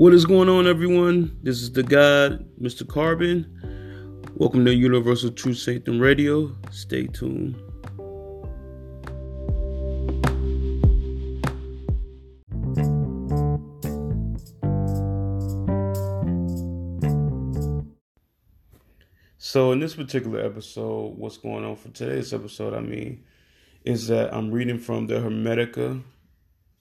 What is going on, everyone? This is the God, Mr. Carbon. Welcome to Universal Truth Sanctum Radio. Stay tuned. So, in this particular episode, what's going on for today's episode, I mean, is that I'm reading from the Hermetica.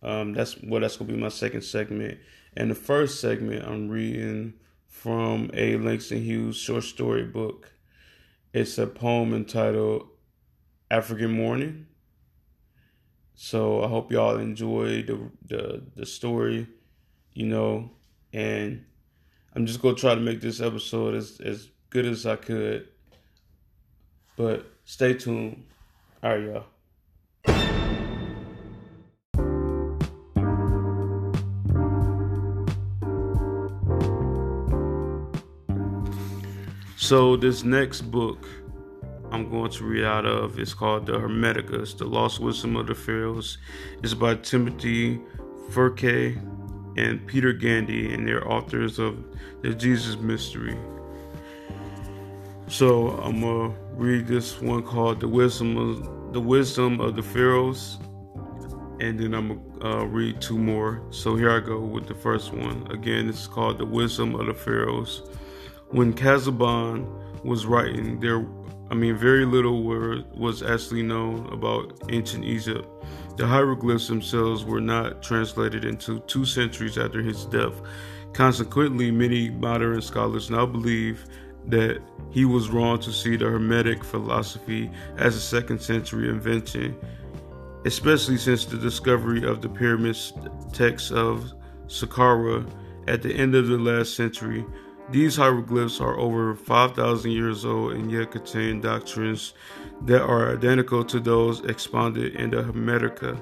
Um, that's well, that's gonna be my second segment. And the first segment, I'm reading from a Langston Hughes short story book. It's a poem entitled African Morning. So I hope y'all enjoy the the, the story, you know, and I'm just gonna try to make this episode as, as good as I could. But stay tuned. All right, y'all. So this next book I'm going to read out of is called The Hermeticus, The Lost Wisdom of the Pharaohs. It's by Timothy Freke and Peter Gandy, and they're authors of The Jesus Mystery. So I'm gonna read this one called "The Wisdom of the Wisdom of the Pharaohs," and then I'm gonna uh, read two more. So here I go with the first one. Again, it's called "The Wisdom of the Pharaohs." When Casaubon was writing, there, I mean, very little were, was actually known about ancient Egypt. The hieroglyphs themselves were not translated until two centuries after his death. Consequently, many modern scholars now believe that he was wrong to see the Hermetic philosophy as a second century invention, especially since the discovery of the pyramid texts of Saqqara at the end of the last century these hieroglyphs are over 5,000 years old and yet contain doctrines that are identical to those expounded in the Hermetica.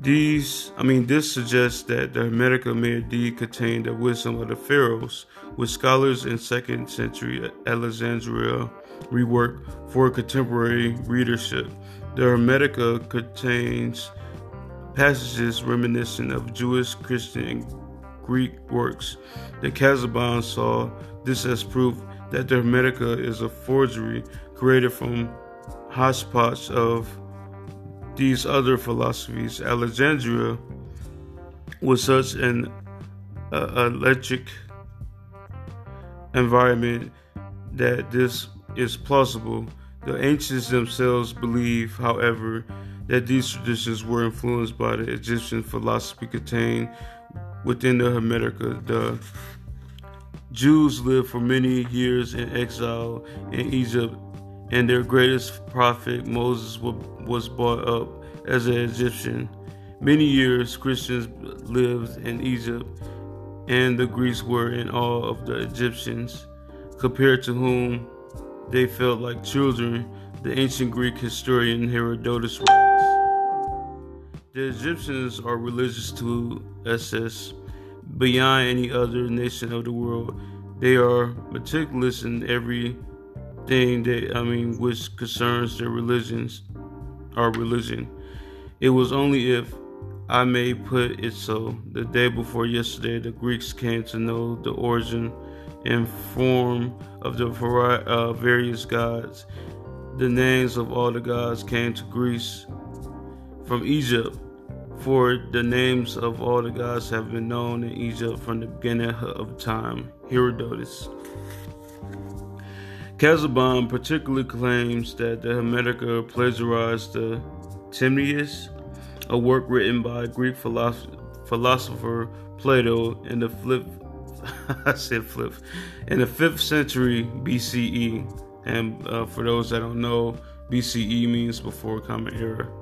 These, I mean, this suggests that the Hermetica may indeed contain the wisdom of the pharaohs, which scholars in second century Alexandria reworked for contemporary readership. The Hermetica contains passages reminiscent of Jewish, Christian, Greek works. The Casaubon saw this as proof that the Hermetica is a forgery created from hodgepodge of these other philosophies. Alexandria was such an uh, electric environment that this is plausible. The ancients themselves believe, however, that these traditions were influenced by the Egyptian philosophy contained within the Hermetica. The Jews lived for many years in exile in Egypt, and their greatest prophet Moses was brought up as an Egyptian. Many years Christians lived in Egypt, and the Greeks were in awe of the Egyptians, compared to whom they felt like children. The ancient Greek historian Herodotus writes. The Egyptians are religious to excess beyond any other nation of the world. They are meticulous in everything that I mean which concerns their religions or religion. It was only if I may put it so, the day before yesterday the Greeks came to know the origin and form of the uh, various gods. The names of all the gods came to Greece from Egypt, for the names of all the gods have been known in Egypt from the beginning of time. Herodotus. Casaubon particularly claims that the Hermetica plagiarized the Timaeus, a work written by Greek philosopher, Plato in the flip I said flip in the fifth century BCE. And uh, for those that don't know, BCE means before Common Era.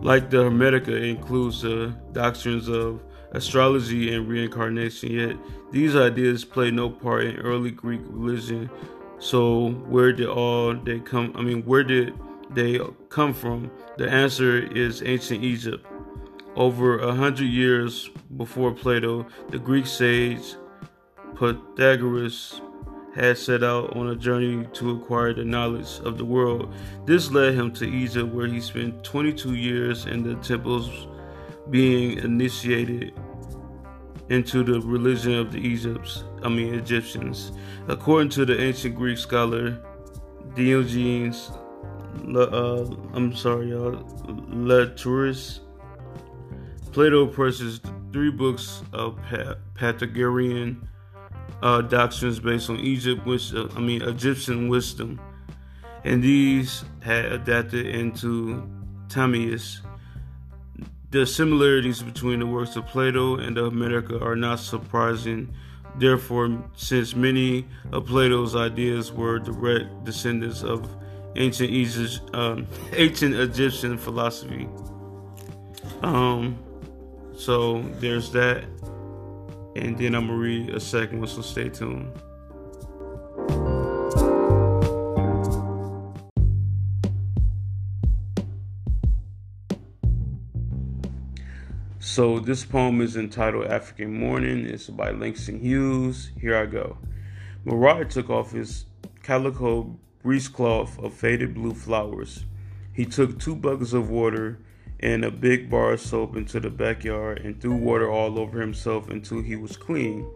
Like the Hermetica, includes the doctrines of astrology and reincarnation, yet these ideas play no part in early Greek religion. So where did all they come I mean where did they come from? The answer is ancient Egypt. Over a hundred years before Plato, the Greek sage Pythagoras had set out on a journey to acquire the knowledge of the world. This led him to Egypt, where he spent 22 years in the temples being initiated into the religion of the Egypts, I mean Egyptians. According to the ancient Greek scholar Diogenes, uh, I'm sorry, y'all, Laertius, Plato presses three books of Pythagorean uh, doctrines based on Egypt, which uh, I mean Egyptian wisdom, and these had adapted into Timaeus. The similarities between the works of Plato and Hermetica are not surprising. Therefore, since many of Plato's ideas were direct descendants of ancient Egypt, um, ancient Egyptian philosophy, um, so there's that, and then I'm gonna read a second one. So stay tuned. So this poem is entitled African Morning. It's by Langston Hughes. Here I go. Mariah took off his calico breechcloth of faded blue flowers. He took two buckets of water and a big bar of soap into the backyard and threw water all over himself until he was clean.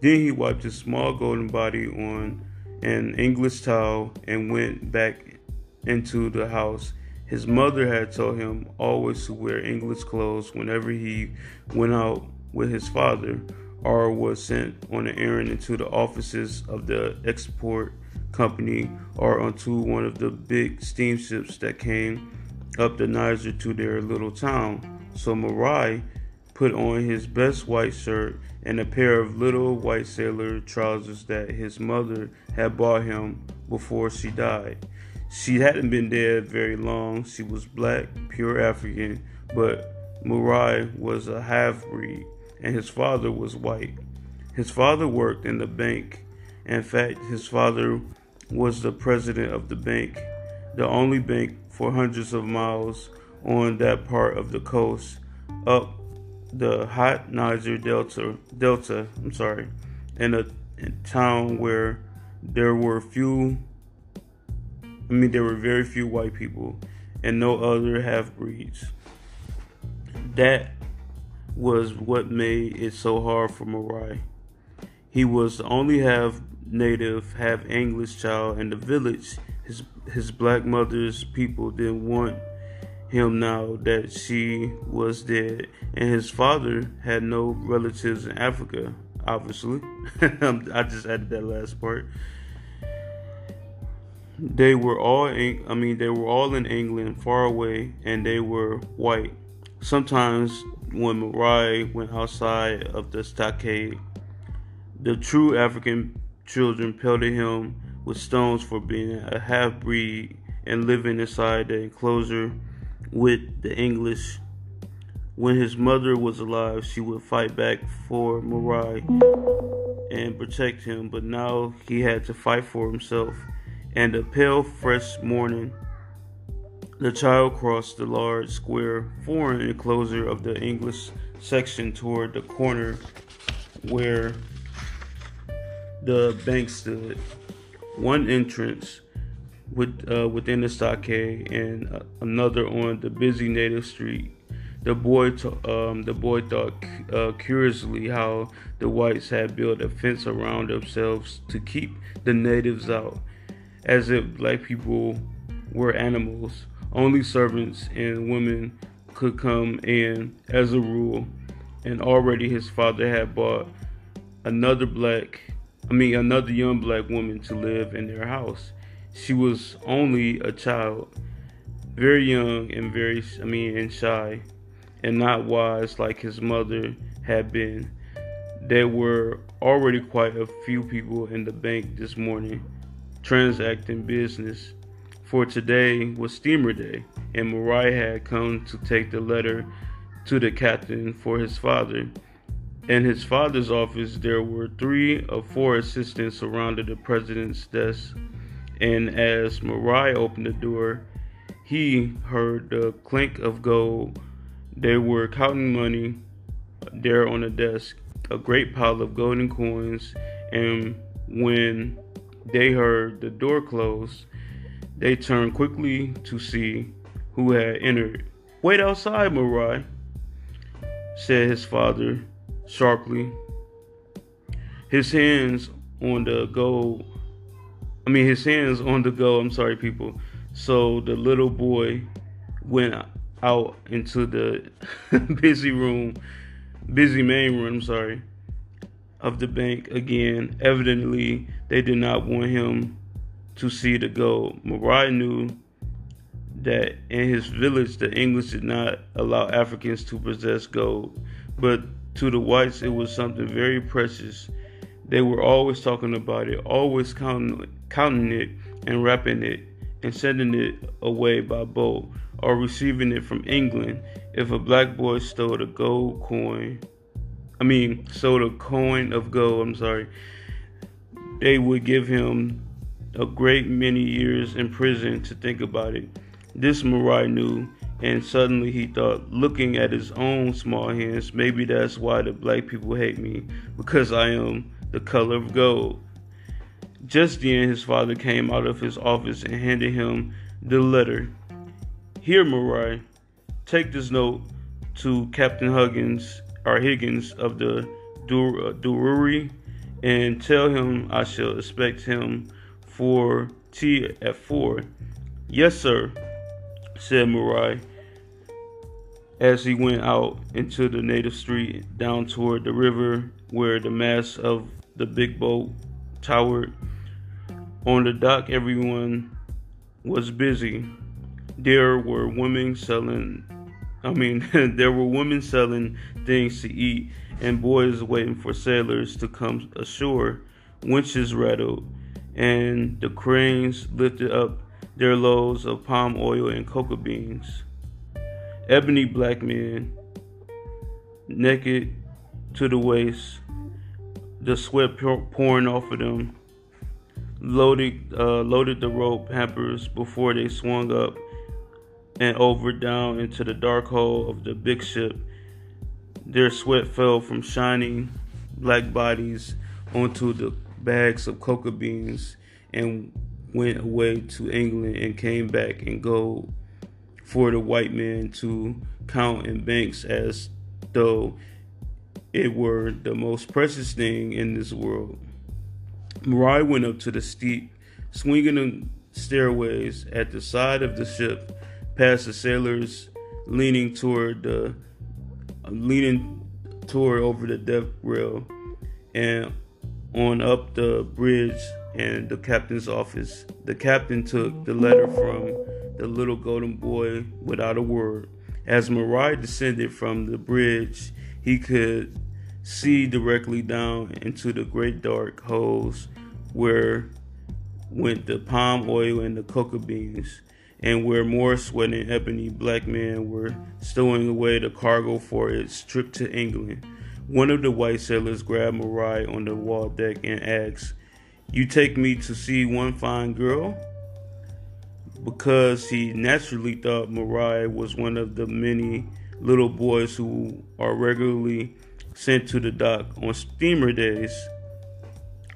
Then he wiped his small golden body on an English towel and went back into the house his mother had told him always to wear English clothes whenever he went out with his father or was sent on an errand into the offices of the export company or onto one of the big steamships that came up the Niger to their little town. So Marai put on his best white shirt and a pair of little white sailor trousers that his mother had bought him before she died. She hadn't been dead very long. She was black, pure African, but Murai was a half breed, and his father was white. His father worked in the bank. In fact, his father was the president of the bank, the only bank for hundreds of miles on that part of the coast up the hot Niger Delta Delta, I'm sorry, in a, in town where there were few I mean, there were very few white people and no other half breeds. That was what made it so hard for Marai. He was the only half native, half English child in the village. His his black mother's people didn't want him now that she was dead, and his father had no relatives in Africa. Obviously, I just added that last part they were all in, I mean they were all in England far away and they were white. Sometimes when Mariah went outside of the stockade, the true African children pelted him with stones for being a half breed and living inside the enclosure with the English. When his mother was alive, she would fight back for Mariah and protect him, but now he had to fight for himself and a pale, fresh morning, the child crossed the large, square, foreign enclosure of the English section toward the corner where the bank stood. One entrance with, uh, within the stockade and uh, another on the busy native street. The boy, t- um, the boy thought uh, curiously how the whites had built a fence around themselves to keep the natives out as if black people were animals. Only servants and women could come in as a rule, and already his father had bought another black, I mean, another young black woman to live in their house. She was only a child, very young and very, I mean, and shy, and not wise like his mother had been. There were already quite a few people in the bank this morning transacting business. For today was steamer day, and Mariah had come to take the letter to the captain for his father. In his father's office, there were three or four assistants surrounded the president's desk, and as Mariah opened the door, he heard the clink of gold. They were counting money there on the desk, a great pile of golden coins, and when they heard the door close. They turned quickly to see who had entered. Wait outside, Marai, said his father, sharply. His hands on the go. I mean, his hands on the go. I'm sorry, people. So the little boy went out into the busy room, busy main room. I'm sorry, of the bank again. Evidently, they did not want him to see the gold. Mariah knew that in his village the English did not allow Africans to possess gold, but to the whites it was something very precious. They were always talking about it, always counting, counting it and wrapping it and sending it away by boat or receiving it from England if a black boy stole a gold coin. I mean, stole a coin of gold, I'm sorry. They would give him a great many years in prison to think about it. This Mariah knew, and suddenly he thought, looking at his own small hands, maybe that's why the black people hate me, because I am the color of gold. Just then, his father came out of his office and handed him the letter. Here, Mariah, take this note to Captain Huggins or Higgins of the Duruuri uh, and tell him I shall expect him for tea at four. Yes, sir said Mariah as he went out into the native street down toward the river where the mast of the big boat towered. On the dock, everyone was busy. There were women selling, I mean, there were women selling things to eat and boys waiting for sailors to come ashore. Winches rattled and the cranes lifted up their loads of palm oil and cocoa beans. Ebony black men, naked to the waist, the sweat pouring off of them, loaded, uh, loaded the rope hampers before they swung up and over down into the dark hole of the big ship. Their sweat fell from shining black bodies onto the bags of cocoa beans and went away to England and came back in gold for the white man to count in banks as though it were the most precious thing in this world. Mariah went up to the steep, swinging stairways at the side of the ship, past the sailors leaning toward the leaning toward over the deck rail, and on up the bridge and the captain's office. The captain took the letter from the little golden boy without a word. As Mariah descended from the bridge, he could see directly down into the great dark holes where went the palm oil and the cocoa beans, and where more sweating ebony black men were stowing away the cargo for its trip to England. One of the white sailors grabbed Mariah on the wall deck and asked, you take me to see one fine girl? Because he naturally thought Mariah was one of the many little boys who are regularly sent to the dock on steamer days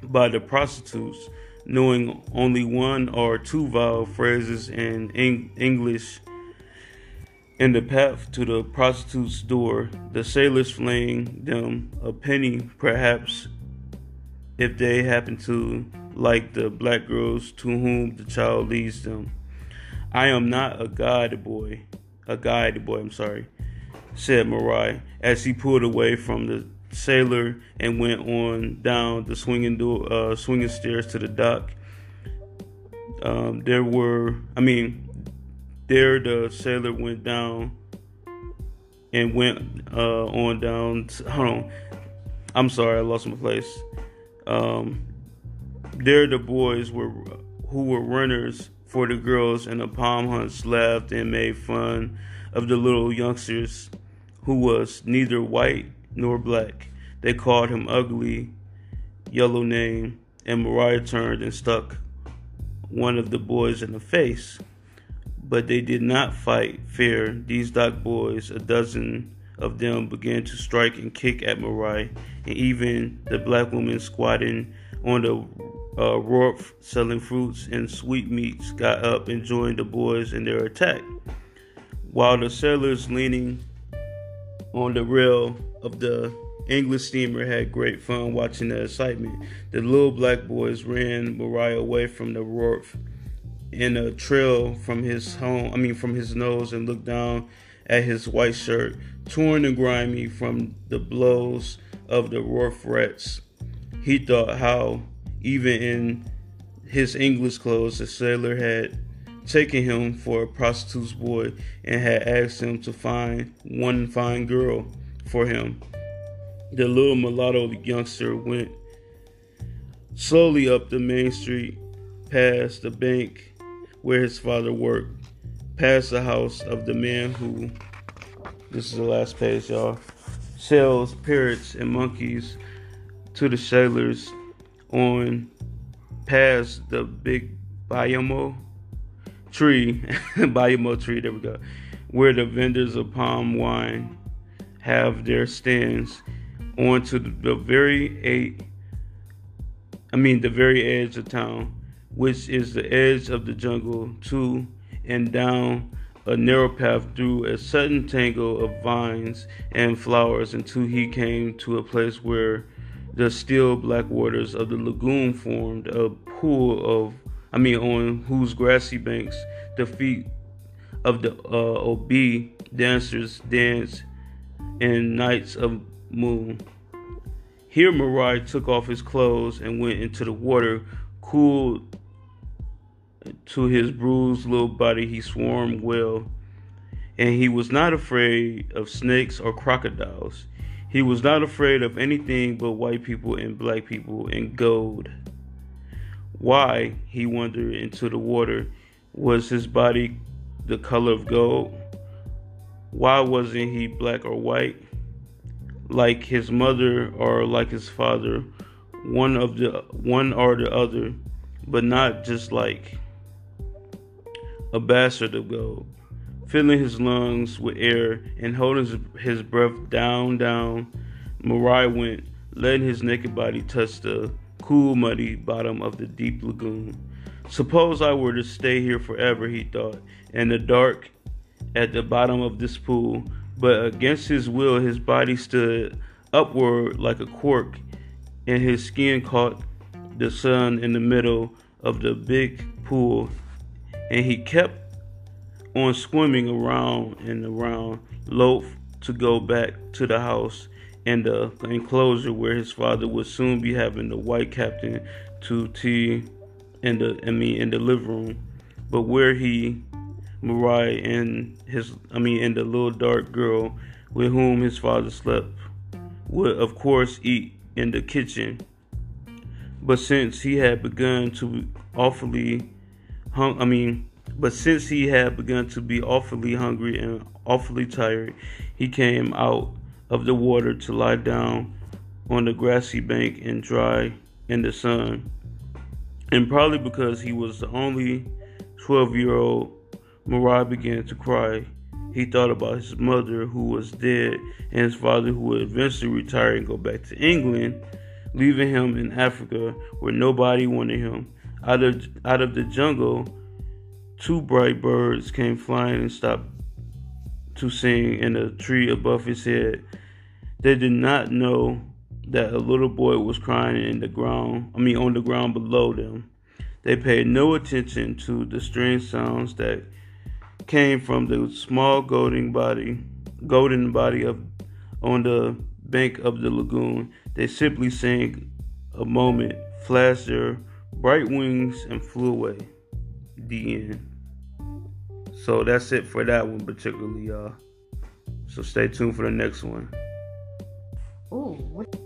by the prostitutes, knowing only one or two vowel phrases in English. In the path to the prostitute's door, the sailors fling them a penny, perhaps if they happen to like the black girls to whom the child leads them. I am not a guide boy, a guide boy, I'm sorry, said Mariah as he pulled away from the sailor and went on down the swinging door, uh, swinging stairs to the dock. Um, there were, I mean, there the sailor went down and went uh, on down. To, hold on, I'm sorry, I lost my place. Um, there, the boys were who were runners for the girls, and the palm hunts laughed and made fun of the little youngsters who was neither white nor black. They called him ugly, yellow name, and Mariah turned and stuck one of the boys in the face. But they did not fight fair. These dock boys, a dozen of them began to strike and kick at Mariah, and even the black woman squatting on the uh, wharf selling fruits and sweetmeats got up and joined the boys in their attack, while the sailors leaning on the rail of the English steamer had great fun watching the excitement. The little black boys ran Mariah away from the wharf in a trail from his home, I mean from his nose and looked down at his white shirt, torn and grimy from the blows of the wharf rats. He thought how even in his English clothes the sailor had taken him for a prostitute's boy and had asked him to find one fine girl for him. The little mulatto youngster went slowly up the main street, past the bank where his father worked, past the house of the man who, this is the last page, y'all, sells parrots and monkeys to the sailors on past the big Bayamo tree, Bayamo tree, there we go, where the vendors of palm wine have their stands onto the very eight, I mean the very edge of town, which is the edge of the jungle, to and down a narrow path through a sudden tangle of vines and flowers until he came to a place where the still black waters of the lagoon formed a pool of, I mean, on whose grassy banks the feet of the uh, Obi dancers dance in nights of moon. Here Mariah took off his clothes and went into the water, cooled to his bruised little body. He swarmed well, and he was not afraid of snakes or crocodiles. He was not afraid of anything but white people and black people and gold. Why, he wondered into the water, was his body the color of gold? Why wasn't he black or white? Like his mother or like his father, one of the one or the other, but not just like a bastard of gold filling his lungs with air and holding his breath down, down. Mariah went, letting his naked body touch the cool, muddy bottom of the deep lagoon. Suppose I were to stay here forever, he thought, in the dark at the bottom of this pool, but against his will, his body stood upward like a cork, and his skin caught the sun in the middle of the big pool, and he kept on swimming around and around, loath to go back to the house and the enclosure where his father would soon be having the white captain to tea in the I mean in the living room, but where he Mariah and his I mean and the little dark girl with whom his father slept would of course eat in the kitchen. But since he had begun to awfully hung I mean but since he had begun to be awfully hungry and awfully tired, he came out of the water to lie down on the grassy bank and dry in the sun. And probably because he was the only 12 year old, Mariah began to cry. He thought about his mother, who was dead, and his father, who would eventually retire and go back to England, leaving him in Africa where nobody wanted him. Out of, out of the jungle, Two bright birds came flying and stopped to sing in a tree above his head. They did not know that a little boy was crying in the ground, I mean on the ground below them. They paid no attention to the strange sounds that came from the small golden body, golden body of on the bank of the lagoon. They simply sang a moment, flashed their bright wings, and flew away. The end. So that's it for that one particularly, y'all. So stay tuned for the next one. Ooh, what?